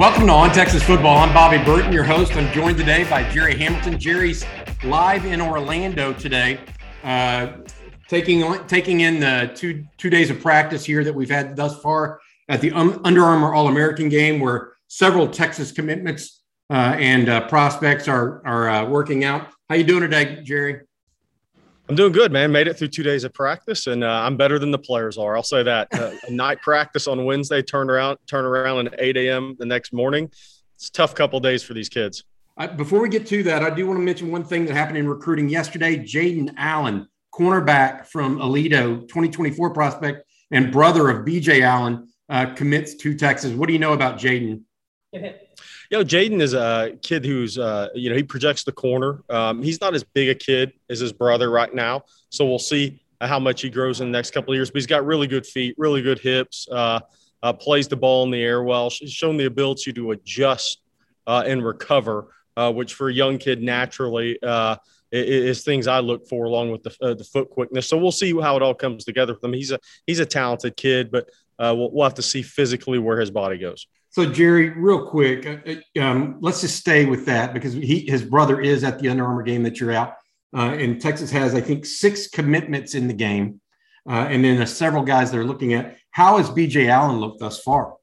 Welcome to On Texas Football. I'm Bobby Burton, your host. I'm joined today by Gerry Hamilton. Gerry's live in Orlando today, uh, taking taking in the two two days of practice here that we've had thus far at the um, Under Armour All American game, where several Texas commitments uh, and uh, prospects are are uh, working out. How you doing today, Gerry? I'm doing good, man. Made it through two days of practice, and uh, I'm better than the players are. I'll say that. Uh, a night practice on Wednesday, turn around, turn around at 8 a.m. the next morning. It's a tough couple days for these kids. Uh, before we get to that, I do want to mention one thing that happened in recruiting yesterday. Jaden Allen, cornerback from Aledo, 2024 prospect and brother of BJ Allen, uh, commits to Texas. What do you know about Jaden? you know, Jaden is a kid who's, uh, you know, he projects the corner. Um, he's not as big a kid as his brother right now. So we'll see how much he grows in the next couple of years. But he's got really good feet, really good hips, uh, uh, plays the ball in the air well. He's shown the ability to adjust uh, and recover, uh, which for a young kid naturally uh, is things I look for along with the, the foot quickness. So we'll see how it all comes together for him. He's a he's a talented kid, but we'll, we'll have to see physically where his body goes. So Gerry, real quick, uh, uh, um, let's just stay with that because he his brother is at the Under Armour game that you're out, uh, and Texas has I think six commitments in the game, uh, and then several guys they're looking at. How has BJ Allen looked thus far?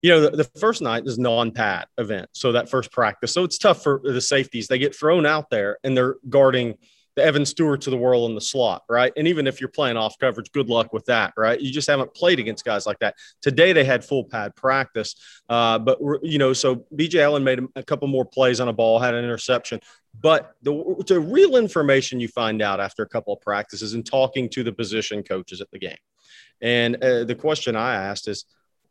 You know, the, the first night is non-pad event, so that first practice, so it's tough for the safeties. They get thrown out there and they're guarding the Evan Stewart to the world in the slot, right? And even if you're playing off coverage, good luck with that, right? You just haven't played against guys like that. Today they had full pad practice, uh, but you know, so BJ Allen made a couple more plays on a ball, had an interception. But the, the real information you find out after a couple of practices and talking to the position coaches at the game. And uh, the question I asked is,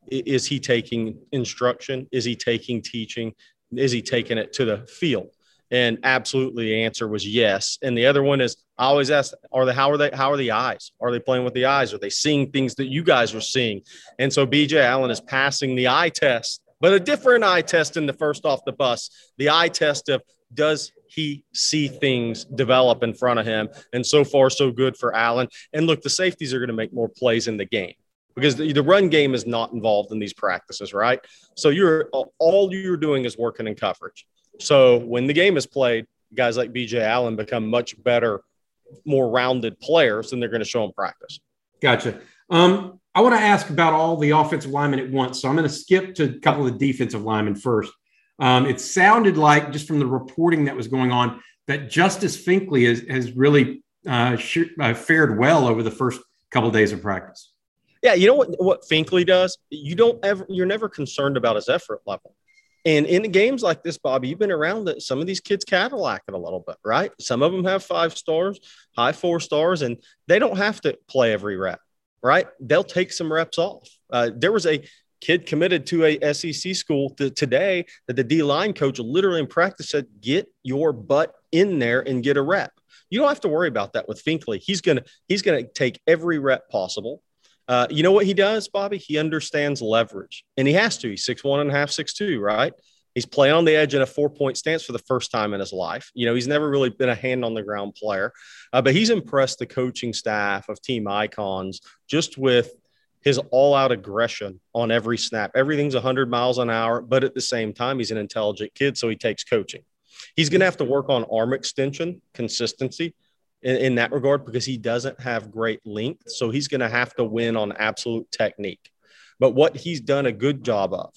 is he taking instruction? Is he taking teaching? Is he taking it to the field? And absolutely, the answer was yes. And the other one is I always ask, are they how are they how are the eyes? Are they playing with the eyes? Are they seeing things that you guys are seeing? And so BJ Allen is passing the eye test, but a different eye test than the first off the bus. The eye test of does he see things develop in front of him? And so far, so good for Allen. And look, the safeties are going to make more plays in the game because the, the, run game is not involved in these practices, right? So you're all you're doing is working in coverage. So when the game is played, guys like BJ Allen become much better, more rounded players than they're going to show in practice. Gotcha. Um, I want to ask about all the offensive linemen at once. So I'm going to skip to a couple of the defensive linemen first. Um, it sounded like, just from the reporting that was going on, that Justice Finkley has, has really uh, sh- uh, fared well over the first couple of days of practice. Yeah, you know what what Finkley does? You don't ever you're never concerned about his effort level. And in games like this, Bobby, you've been around it. Some of these kids Cadillac it a little bit, right? Some of them have five stars, high four stars, and they don't have to play every rep, right? They'll take some reps off. Uh, there was a kid committed to a SEC school th- today that the D line coach literally in practice said, "Get your butt in there and get a rep." You don't have to worry about that with Finkley. He's gonna he's gonna take every rep possible. Uh, you know what he does, Bobby? He understands leverage, and he has to. He's six one and a half, six two, right? He's playing on the edge in a four point stance for the first time in his life. You know, he's never really been a hand on the ground player, uh, but he's impressed the coaching staff of Team Icons just with his all out aggression on every snap. Everything's 100 miles an hour, but at the same time, he's an intelligent kid, so he takes coaching. He's going to have to work on arm extension, consistency, in, in that regard because he doesn't have great length. So he's going to have to win on absolute technique. But what he's done a good job of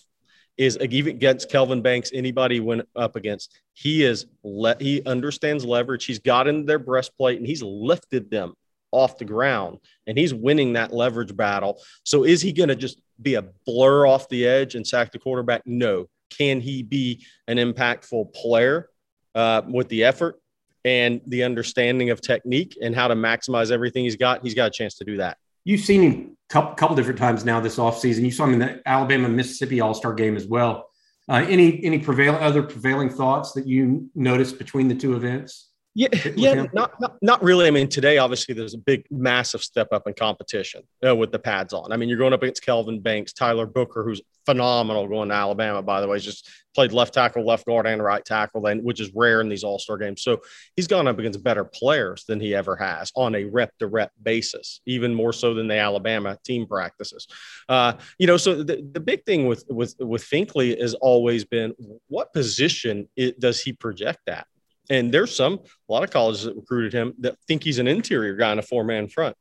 is even against Kelvin Banks, anybody went up against, he is let he understands leverage. He's got into their breastplate and he's lifted them off the ground and he's winning that leverage battle. So is he going to just be a blur off the edge and sack the quarterback? No. Can he be an impactful player uh, with the effort? And the understanding of technique and how to maximize everything he's got, he's got a chance to do that. you've seen him a couple, couple different times now this offseason. You saw him in the Alabama Mississippi All Star game as well. Uh, any any prevail other prevailing thoughts that you noticed between the two events? Yeah, yeah, not, not, not really. I mean, today obviously there's a big, massive step up in competition uh, with the pads on. I mean, you're going up against Kelvin Banks, Tyler Booker, who's phenomenal going to Alabama. By the way, he's just played left tackle, left guard, and right tackle, then which is rare in these All Star games. So he's gone up against better players than he ever has on a rep to rep basis, even more so than the Alabama team practices. Uh, you know, so the, the big thing with with with Finkley has always been what position it, does he project at? And there's some, a lot of colleges that recruited him that think he's an interior guy in a four man front.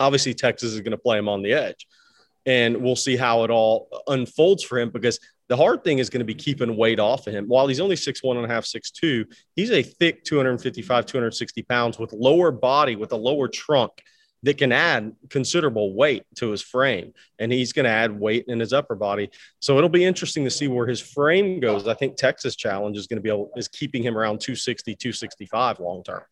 Obviously, Texas is going to play him on the edge. And we'll see how it all unfolds for him because the hard thing is going to be keeping weight off of him. While he's only six one and a half, six two, he's a thick 255, 260 pounds with lower body, with a lower trunk that can add considerable weight to his frame and he's going to add weight in his upper body so it'll be interesting to see where his frame goes i think texas challenge is going to be able is keeping him around 260 265 long term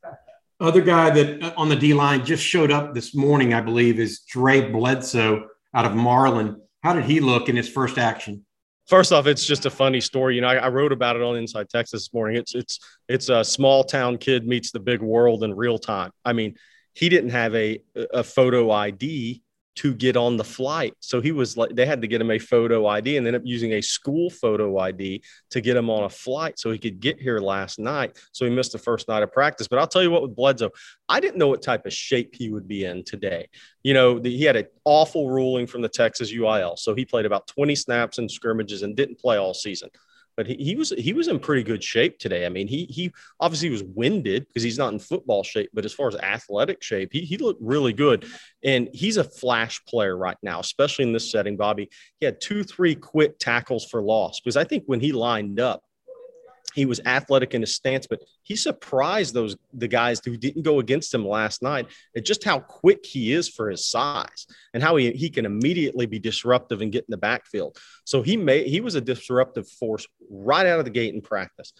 other guy that uh, on the d line just showed up this morning i believe is Dre Bledsoe out of marlin how did he look in his first action First off, it's just a funny story. You know, I, I, wrote about it on Inside Texas this morning. It's it's it's a small town kid meets the big world in real time. I mean, he didn't have a a photo ID to get on the flight. So he was like, they had to get him a photo ID and ended up using a school photo ID to get him on a flight so he could get here last night. So he missed the first night of practice. But I'll tell you what, with Bledsoe, I didn't know what type of shape he would be in today. You know, the, he had an awful ruling from the Texas UIL. So he played about 20 snaps and scrimmages and didn't play all season but he, he was he was in pretty good shape today. I mean, he he obviously was winded because he's not in football shape, but as far as athletic shape, he he looked really good. And he's a flash player right now, especially in this setting, Bobby. He had two, three quick tackles for loss because I think when he lined up, he was athletic in his stance, but he surprised those the guys who didn't go against him last night at just how quick he is for his size and how he, he can immediately be disruptive and get in the backfield. So he made he was a disruptive force right out of the gate in practice.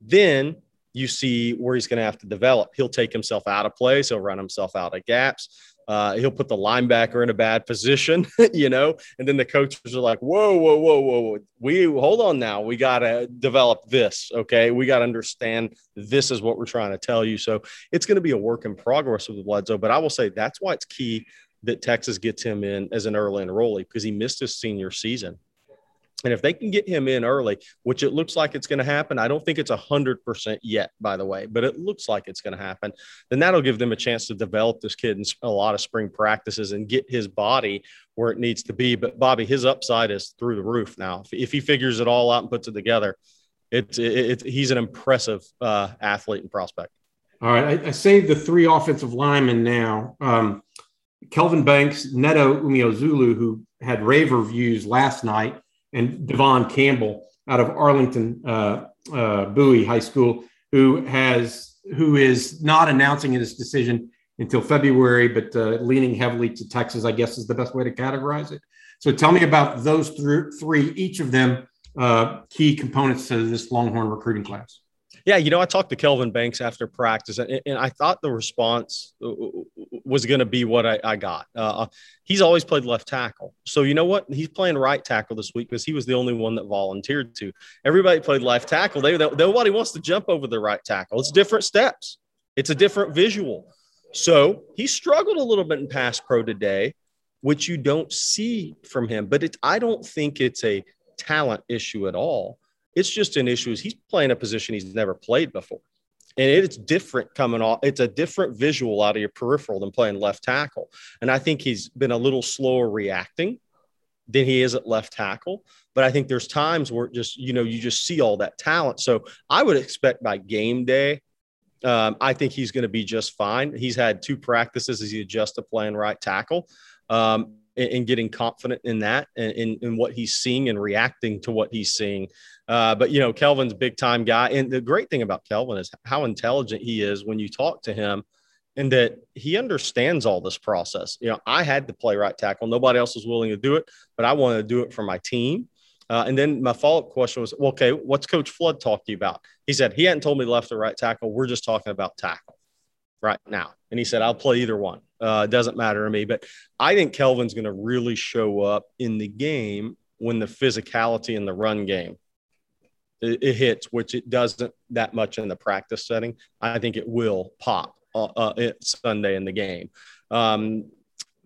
Then you see where he's going to have to develop. He'll take himself out of place. He'll run himself out of gaps. Uh, he'll put the linebacker in a bad position, you know, and then the coaches are like, whoa, whoa, whoa, whoa, we hold on now. We got to develop this. Okay. We got to understand this is what we're trying to tell you. So it's going to be a work in progress with Bledsoe. But I will say that's why it's key that Texas gets him in as an early enrollee because he missed his senior season. And if they can get him in early, which it looks like it's going to happen, I don't think it's 100% yet, by the way, but it looks like it's going to happen, then that'll give them a chance to develop this kid in a lot of spring practices and get his body where it needs to be. But Bobby, his upside is through the roof now. If, if he figures it all out and puts it together, it's it, it, he's an impressive uh, athlete and prospect. All right. I, I saved the three offensive linemen now. Um, Kelvin Banks, Neto Umeozulu, who had rave reviews last night and Devon Campbell out of Arlington uh, uh, Bowie High School, who has who is not announcing his decision until February, but uh, leaning heavily to Texas, I guess is the best way to categorize it. So tell me about those th- three, each of them uh, key components to this Longhorn recruiting class. Yeah, you know, I talked to Kelvin Banks after practice, and, and I thought the response uh, was going to be what I, I got. Uh, he's always played left tackle. So, you know what? He's playing right tackle this week because he was the only one that volunteered to. Everybody played left tackle. They, they, nobody wants to jump over the right tackle. It's different steps, it's a different visual. So, he struggled a little bit in pass pro today, which you don't see from him. But it, I don't think it's a talent issue at all. It's just an issue. Is he's playing a position he's never played before, and it's different coming off. It's a different visual out of your peripheral than playing left tackle. And I think he's been a little slower reacting than he is at left tackle. But I think there's times where just you know you just see all that talent. So I would expect by game day. Um, I think he's going to be just fine. He's had two practices as he adjusts to playing right tackle. Um, and, getting confident in that and in, in what he's seeing and reacting to what he's seeing. Uh, but you know, Kelvin's big time guy, and the great thing about Kelvin is how intelligent he is when you talk to him, and that he understands all this process. You know, I had to play right tackle; nobody else was willing to do it, but I wanted to do it for my team. Uh, and then my follow up question was, well, okay, what's Coach Flood talked to you about? He said he hadn't told me left or right tackle. We're just talking about tackle right now. And he said, I'll play either one. Uh, doesn't matter to me. But I think Kelvin's going to really show up in the game when the physicality in the run game it, it, hits, which it doesn't that much in the practice setting. I think it will pop uh, uh, Sunday in the game. Um,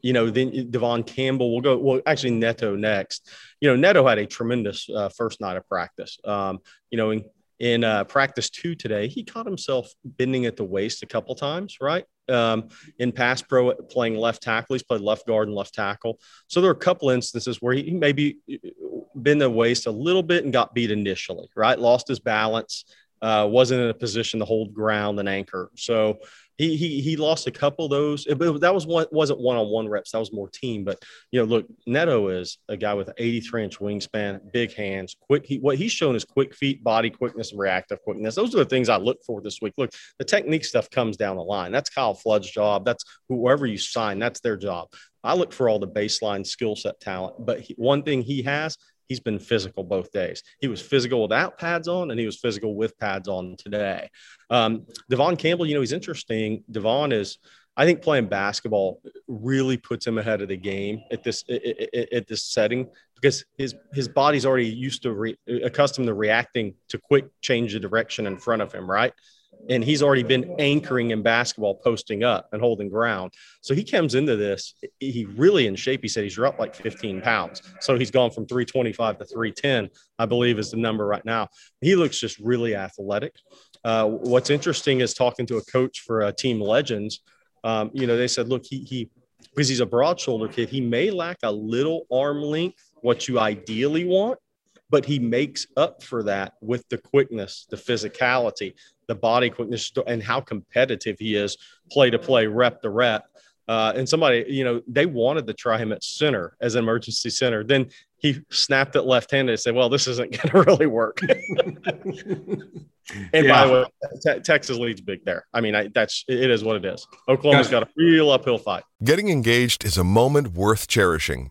you know, then Devon Campbell will go. Well, actually, Neto next. You know, Neto had a tremendous uh, first night of practice. Um, you know, in, in uh, practice two today, he caught himself bending at the waist a couple times, right? Um, in pass pro, playing left tackle, he's played left guard and left tackle. So there are a couple instances where he maybe bent the waist a little bit and got beat initially, right? Lost his balance, uh, wasn't in a position to hold ground and anchor. So he he he lost a couple of those. It, that was one wasn't one on one reps. That was more team. But you know, look, Neto is a guy with an 83 inch wingspan, big hands, quick. He, what he's shown is quick feet, body quickness, and reactive quickness. Those are the things I look for this week. Look, the technique stuff comes down the line. That's Kyle Flood's job. That's whoever you sign. That's their job. I look for all the baseline skill set talent. But he, one thing he has he's been physical both days. He was physical without pads on, and he was physical with pads on today. Um, Devon Campbell, you know, he's interesting. Devon is, I think, playing basketball really puts him ahead of the game at this at this setting because his his body's already used to re, accustomed to reacting to quick change of direction in front of him, right? And he's already been anchoring in basketball, posting up and holding ground. So he comes into this, he really in shape. He said he's up like 15 pounds. So he's gone from 325 to 310, I believe is the number right now. He looks just really athletic. Uh, what's interesting is talking to a coach for uh, Team Legends. Um, you know, they said, look, he, he, because he's a broad shoulder kid, he may lack a little arm length, what you ideally want, but he makes up for that with the quickness, the physicality, the body quickness, and how competitive he is, play to play, rep to rep. Uh, and somebody, you know, they wanted to try him at center as an emergency center. Then he snapped it left handed and said, Well, this isn't going to really work. and yeah. by the way, te- Texas leads big there. I mean, I, that's it is what it is. Oklahoma's got a real uphill fight. Getting engaged is a moment worth cherishing.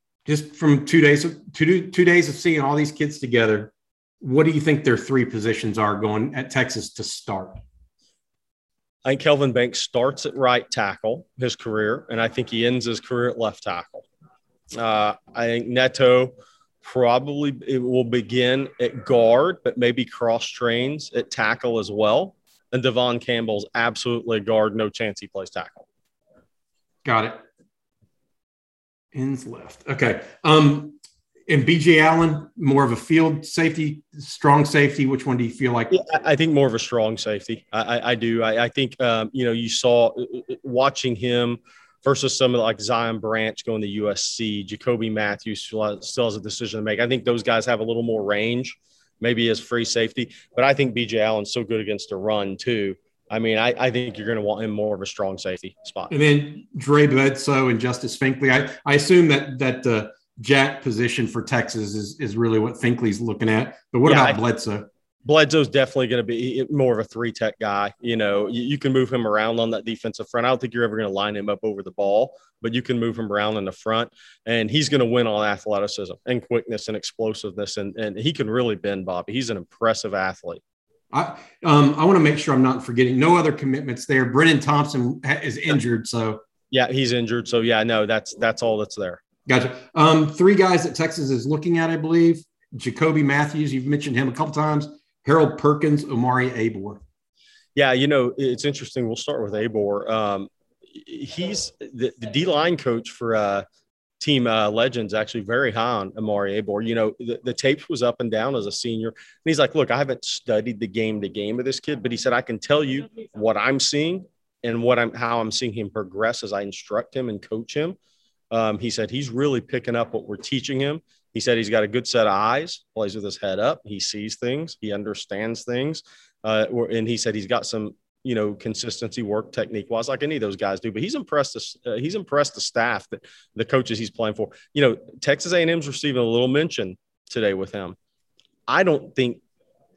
just from two days of two, two days of seeing all these kids together, what do you think their three positions are going at Texas to start? I think Kelvin Banks starts at right tackle his career, and I think he ends his career at left tackle. Uh, I think Neto probably it will begin at guard, but maybe cross trains at tackle as well. And Devon Campbell's absolutely guard, no chance he plays tackle. Got it. Ends left. Okay. Um, and BJ Allen, more of a field safety, strong safety. Which one do you feel like? Yeah, I think more of a strong safety. I, I, I do. I, I think um, you know you saw uh, uh, watching him versus some of like Zion Branch going to USC, Jacoby Mathews still has a decision to make. I think those guys have a little more range, maybe as free safety. But I think BJ Allen's so good against a run too I mean, I, I think you're going to want him more of a strong safety spot. And then Dre Bledsoe and Justice Finkley. I, I assume that that the uh, jack position for Texas is is really what Finkley's looking at. But what yeah, about I, Bledsoe? Bledsoe's definitely going to be more of a three tech guy. You know, you, you, can move him around on that defensive front. I don't think you're ever going to line him up over the ball, but you can move him around in the front, and he's going to win on athleticism and quickness and explosiveness, and and he can really bend Bobby. He's an impressive athlete. I um, I want to make sure I'm not forgetting. No other commitments there. Brenen Thompson is injured, so yeah, he's injured. So yeah, no, that's that's all that's there. Gotcha. Um, three guys that Texas is looking at, I believe. Jacoby Mathews, you've mentioned him a couple times. Harold Perkins, Omari Abor. Yeah, you know it's interesting. We'll start with Abor. Um, he's the, the D line coach for uh, team uh, legends actually very high on Omari Abor. You know, the, the tape was up and down as a senior. And he's like, look, I haven't studied the game to game of this kid, but he said, I can tell you what I'm seeing and what I'm, how I'm seeing him progress as I instruct him and coach him. Um, he said, he's really picking up what we're teaching him. He said he's got a good set of eyes, plays with his head up. He sees things, he understands things. Uh, and he said he's got some you know, consistency work technique wise, like any of those guys do. But he's impressed us. Uh, he's impressed the staff that the coaches he's playing for. You know, Texas A&M's receiving a little mention today with him. I don't think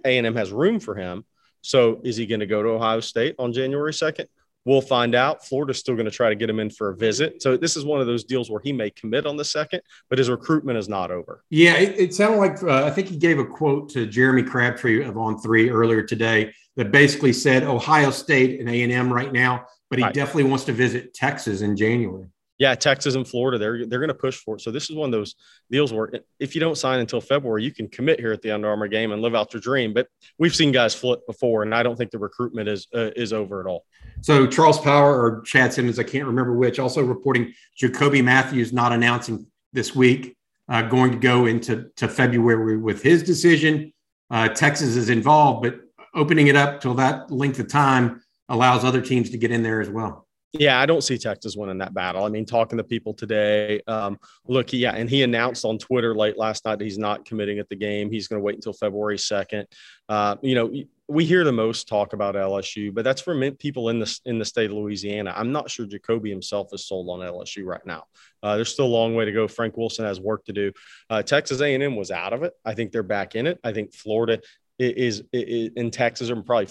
A&M has room for him. So is he going to go to Ohio State on January 2nd? We'll find out. Florida's still going to try to get him in for a visit. So this is one of those deals where he may commit on the second, but his recruitment is not over. Yeah, it, it sounded like uh, I think he gave a quote to Jeremy Crabtree of On Three earlier today that basically said Ohio State and A and M right now, but he right. definitely wants to visit Texas in January. Yeah, Texas and Florida, they're they're going to push for it. So this is one of those deals where if you don't sign until February, you can commit here at the Under Armour game and live out your dream. But we've seen guys flip before, and I don't think the recruitment is uh, is over at all. So Charles Power or Chad Simmons, I can't remember which, also reporting Jacoby Mathews not announcing this week, uh, going to go into to February with his decision. Uh, Texas is involved, but opening it up till that length of time allows other teams to get in there as well. Yeah, I don't see Texas winning that battle. I mean, talking to people today, um, look, yeah, and he announced on Twitter late last night that he's not committing at the game. He's going to wait until February 2nd. Uh, you know, we hear the most talk about LSU, but that's for people in the in the state of Louisiana. I'm not sure Jacoby himself is sold on LSU right now. Uh, there's still a long way to go. Frank Wilson has work to do. Uh, Texas A&M was out of it. I think they're back in it. I think Florida is, is, is in Texas are probably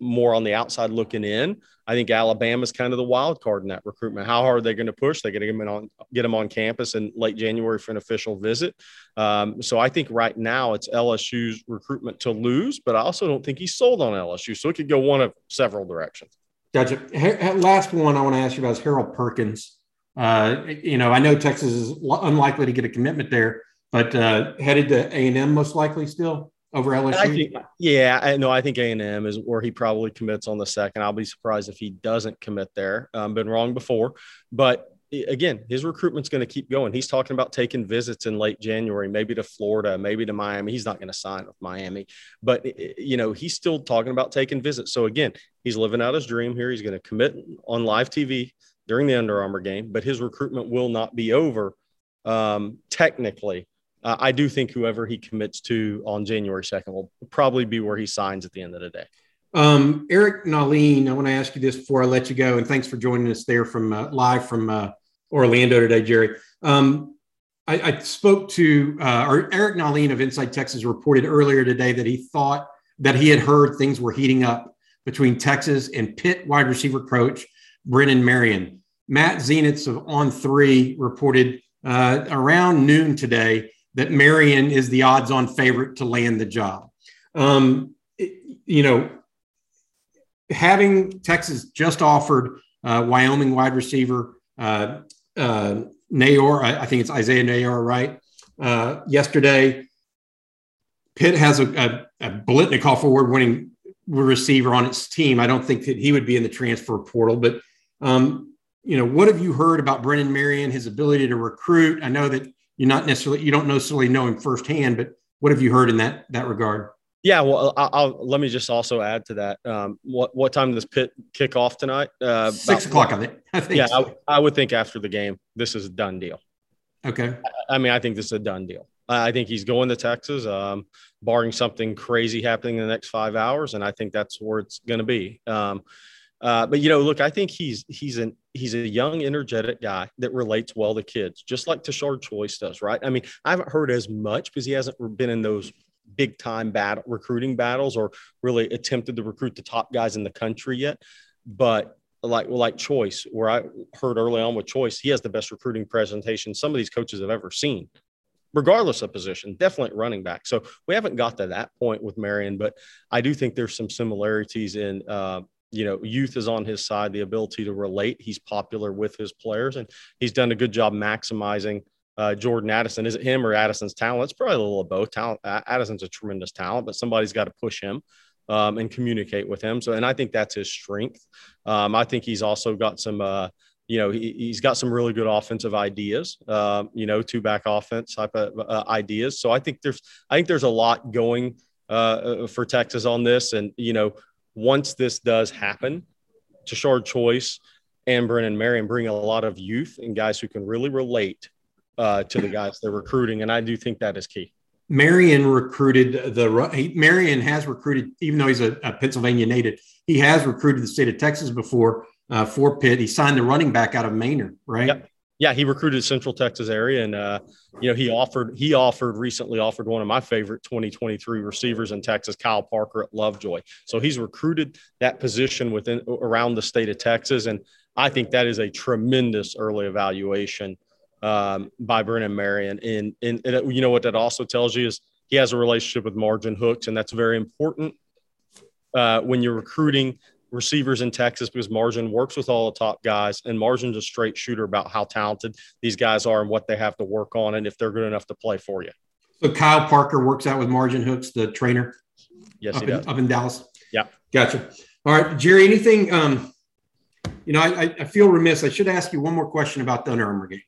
more on the outside looking in. I think Alabama's kind of the wild card in that recruitment. How hard are they going to push? They're going to get them on get them on campus in late January for an official visit. Um, so I think right now it's LSU's recruitment to lose, but I also don't think he's sold on LSU. So it could go one of several directions. Gotcha. Last one I want to ask you about is Harold Perkins. Uh, you know, I know Texas is unlikely to get a commitment there, but uh, headed to A and M most likely still over LSU? I think, yeah, I know. I think A and M is where he probably commits on the second. I'll be surprised if he doesn't commit there. Um, been wrong before, but again, his recruitment's going to keep going. He's talking about taking visits in late January, maybe to Florida, maybe to Miami. He's not going to sign with Miami, but you know he's still talking about taking visits. So again, he's living out his dream here. He's going to commit on live TV during the Under Armour game, but his recruitment will not be over um, technically uh, I do think whoever he commits to on January 2nd will probably be where he signs at the end of the day. Um, Eric Nahlin, I want to ask you this before I let you go, and thanks for joining us there from uh, live from uh, Orlando today, Gerry. Um, I, I, spoke to uh, or Eric Nahlin of Inside Texas reported earlier today that he thought that he had heard things were heating up between Texas and Pitt wide receiver coach Brennan Marion. Matt Zenitz of On Three reported uh, around noon today that Marion is the odds on favorite to land the job. Um, you know, having Texas just offered uh, Wyoming wide receiver uh, uh, Neyor, I, I, think it's Isaiah Neyor, right? Uh, yesterday, Pitt has a, a, a Biletnikoff award winning receiver on its team. I don't think that he would be in the transfer portal, but um, you know, what have you heard about Brennan Marion, his ability to recruit? I know that you're not necessarily you don't necessarily know him firsthand, but what have you heard in that that regard? Yeah, well, I'll, I'll let me just also add to that. Um, what what time does Pitt kick off tonight? Uh, Six o'clock, I think. I think yeah, so. I, I, would think after the game, this is a done deal. Okay. I, I mean, I think this is a done deal. I think he's going to Texas, um, barring something crazy happening in the next five hours, and I think that's where it's going to be. Um, uh, but you know, look, I think he's he's an he's a young, energetic guy that relates well to kids, just like Tashard Choice does, right? I mean, I haven't heard as much because he hasn't been in those big time battle recruiting battles or really attempted to recruit the top guys in the country yet. But like like Choice, where I heard early on with Choice, he has the best recruiting presentation some of these coaches have ever seen, regardless of position, definitely running back. So we haven't got to that point with Marion, but I do think there's some similarities in uh, you know, youth is on his side, the ability to relate. He's popular with his players, and he's done a good job maximizing uh, Jordan Addison. Is it him or Addison's talent? It's probably a little of both. Talent. Addison's a tremendous talent, but somebody's got to push him um, and communicate with him. So, and I think that's his strength. Um, I think he's also got some. Uh, you know, he, has got some really good offensive ideas. Uh, you know, two back offense type of uh, ideas. So I think there's, I think there's a lot going uh, for Texas on this, and you know once this does happen, Tashard Choice and Brennan Marion bring a lot of youth and guys who can really relate uh, to the guys they're recruiting. And I do think that is key. Marion recruited the Marion has recruited, even though he's a, a, Pennsylvania native, he has recruited the state of Texas before uh, for Pitt. He signed the running back out of Manor, right? Yep. Yeah, he recruited Central Texas area, and uh, you know he offered he offered recently offered one of my favorite 2023 receivers in Texas, Kyle Parker at Lovejoy. So he's recruited that position within around the state of Texas, and I think that is a tremendous early evaluation um, by Brennan Marion. And, and, and, you know what that also tells you is he has a relationship with Margin Hooks, and that's very important uh, when you're recruiting receivers in Texas because Margin works with all the top guys, and Margin's a straight shooter about how talented these guys are and what they have to work on, and if they're good enough to play for you. So Kyle Parker works out with Margin Hooks, the trainer. Yes, up he in, up in Dallas. Yeah, gotcha. All right, Gerry. Anything? Um, you know, I, I feel remiss. I should ask you one more question about the Under Armour game.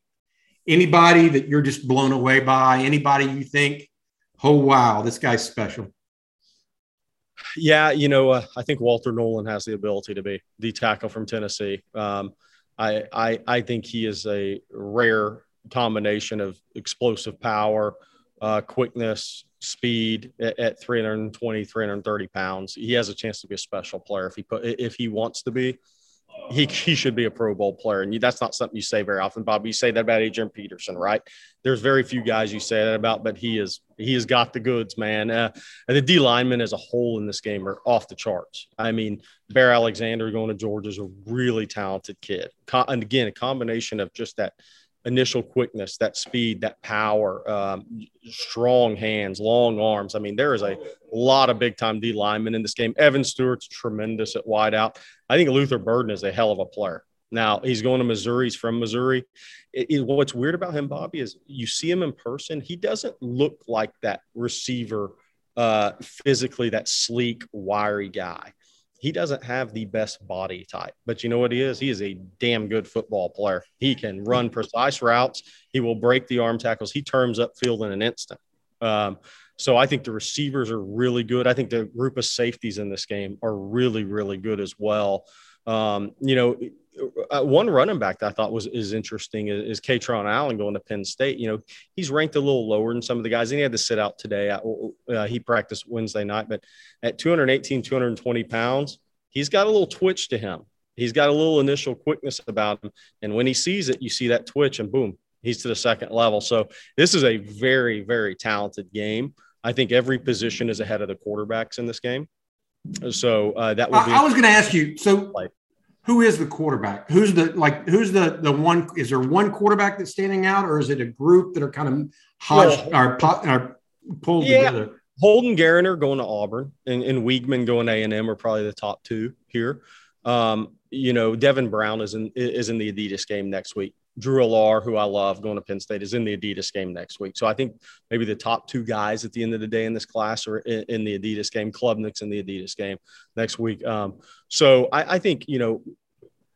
Anybody that you're just blown away by? Anybody you think, oh wow, this guy's special? Yeah, you know, uh, I think Walter Nolen has the ability to be the tackle from Tennessee. Um, I, I I think he is a rare combination of explosive power, uh, quickness, speed at, at 320, 330 pounds. He has a chance to be a special player if he put if he wants to be he, he should be a Pro Bowl player. And you, that's not something you say very often, Bob. You say that about Adrian Peterson, right? There's very few guys you say that about, but he is he has got the goods, man. Uh, and the D linemen as a whole in this game are off the charts. I mean, Bear Alexander going to Georgia is a really talented kid. and again, a combination of just that – initial quickness, that speed, that power, um, strong hands, long arms. I mean, there is a lot of big time D linemen in this game. Evan Stewart's tremendous at wideout. I think Luther Burden is a hell of a player. Now he's going to Missouri. He's from Missouri. It, it, what's weird about him, Bobby, is you see him in person. He doesn't look like that receiver, uh, physically, that sleek, wiry guy he doesn't have the best body type, but you know what he is? He is a damn good football player. He can run precise routes. He will break the arm tackles. He turns up field in an instant. Um, so I think the receivers are really good. I think the group of safeties in this game are really, really good as well. Um, you know, uh, one running back that I thought was is interesting is, is Kaytron Allen going to Penn State. You know, he's ranked a little lower than some of the guys, and he had to sit out today. Uh, he practiced Wednesday night, but at 218, 220 pounds, he's got a little twitch to him. He's got a little initial quickness about him, and when he sees it, you see that twitch, and boom, he's to the second level. So this is a very, very talented game. I think every position is ahead of the quarterbacks in this game. So uh, that will be. I was going to ask you. So who is the quarterback? Who's the like? Who's the the one? Is there one quarterback that's standing out, or is it a group that are kind of hodged well, or, or pulled yeah. together? Holden Geriner going to Auburn and, and Weigman going A and M are probably the top two here. Um, you know, Devin Brown is in is in the Adidas game next week. Drew Allar, who I love, going to Penn State, is in the Adidas game next week. So I think maybe the top two guys at the end of the day in this class are in, in the Adidas game. Klubnik's in the Adidas game next week. Um, so I, I, think, you know,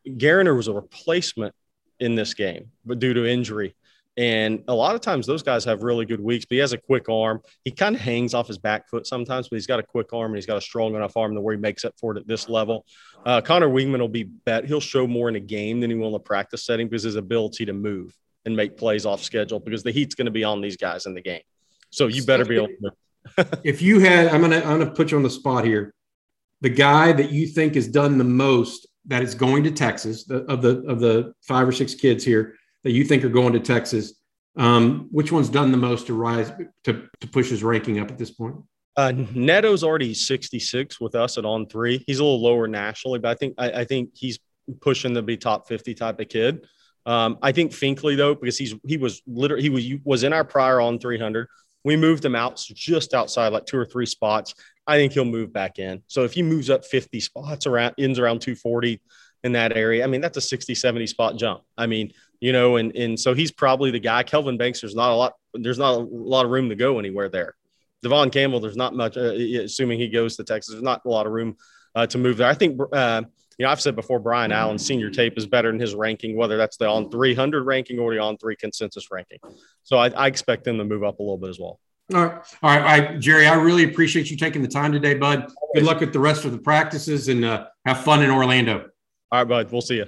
Geriner was a replacement in this game, but due to injury. And a lot of times those guys have really good weeks, but he has a quick arm. He kind of hangs off his back foot sometimes, but he's got a quick arm and he's got a strong enough arm to where he makes up for it at this level. Uh, Conner Weigman will be bet he'll show more in a game than he will in a practice setting because his ability to move and make plays off schedule because the heat's going to be on these guys in the game. So you better be able to. if you had, I'm gonna I'm gonna put you on the spot here. The guy that you think has done the most that is going to Texas the, of the of the five or six kids here that you think are going to Texas, um, which one's done the most to rise to, to push his ranking up at this point? Uh, Neto's already 66 with us at on three. He's a little lower nationally, but I think I, I think he's pushing to be top 50 type of kid. Um, I think Finkley though, because he's he was literally he was was in our prior on 300. We moved him out just outside, like two or three spots. I think he'll move back in. So if he moves up 50 spots around ends around 240 in that area, I mean that's a 60, 70 spot jump. I mean you know, and and so he's probably the guy. Kelvin Banks, there's not a lot, there's not a lot of room to go anywhere there. Devon Campbell, there's not much, uh, assuming he goes to Texas, there's not a lot of room uh, to move there. I think, uh, you know, I've said before, Brian Allen's senior tape is better than his ranking, whether that's the on 300 ranking or the on three consensus ranking. So I, I expect them to move up a little bit as well. All right. All right. Gerry, I really appreciate you taking the time today, bud. Good luck with the rest of the practices and uh, have fun in Orlando. All right, bud. We'll see you.